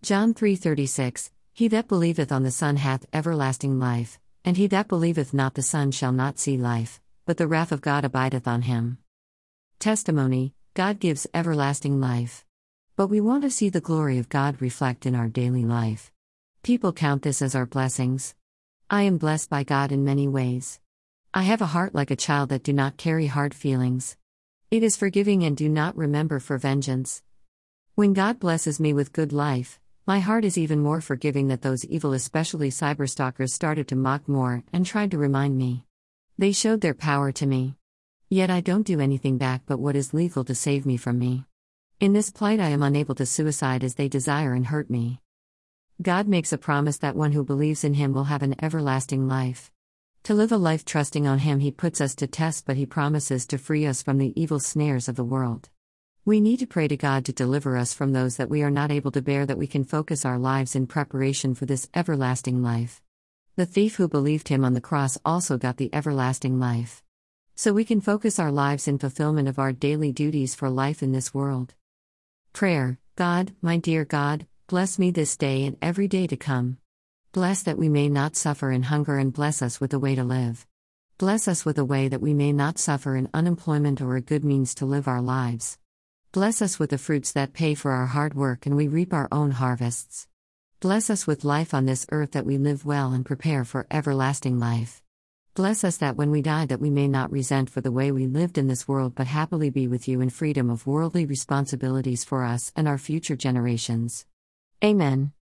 John 3:36 He that believeth on the Son hath everlasting life, and he that believeth not the Son shall not see life, but the wrath of God abideth on him. Testimony God gives everlasting life. But we want to see the glory of God reflect in our daily life. People count this as our blessings. I am blessed by God in many ways. I have a heart like a child that do not carry hard feelings. It is forgiving and do not remember for vengeance. When God blesses me with good life, my heart is even more forgiving that those evil, especially cyberstalkers, started to mock more and tried to remind me. They showed their power to me. Yet I don't do anything back but what is legal to save me from me. In this plight, I am unable to suicide as they desire and hurt me. God makes a promise that one who believes in Him will have an everlasting life. To live a life trusting on Him, He puts us to test, but He promises to free us from the evil snares of the world. We need to pray to God to deliver us from those that we are not able to bear, that we can focus our lives in preparation for this everlasting life. The thief who believed him on the cross also got the everlasting life. So we can focus our lives in fulfillment of our daily duties for life in this world. Prayer God, my dear God, bless me this day and every day to come. Bless that we may not suffer in hunger and bless us with a way to live. Bless us with a way that we may not suffer in unemployment or a good means to live our lives. Bless us with the fruits that pay for our hard work and we reap our own harvests. Bless us with life on this earth that we live well and prepare for everlasting life. Bless us that when we die that we may not resent for the way we lived in this world but happily be with you in freedom of worldly responsibilities for us and our future generations. Amen.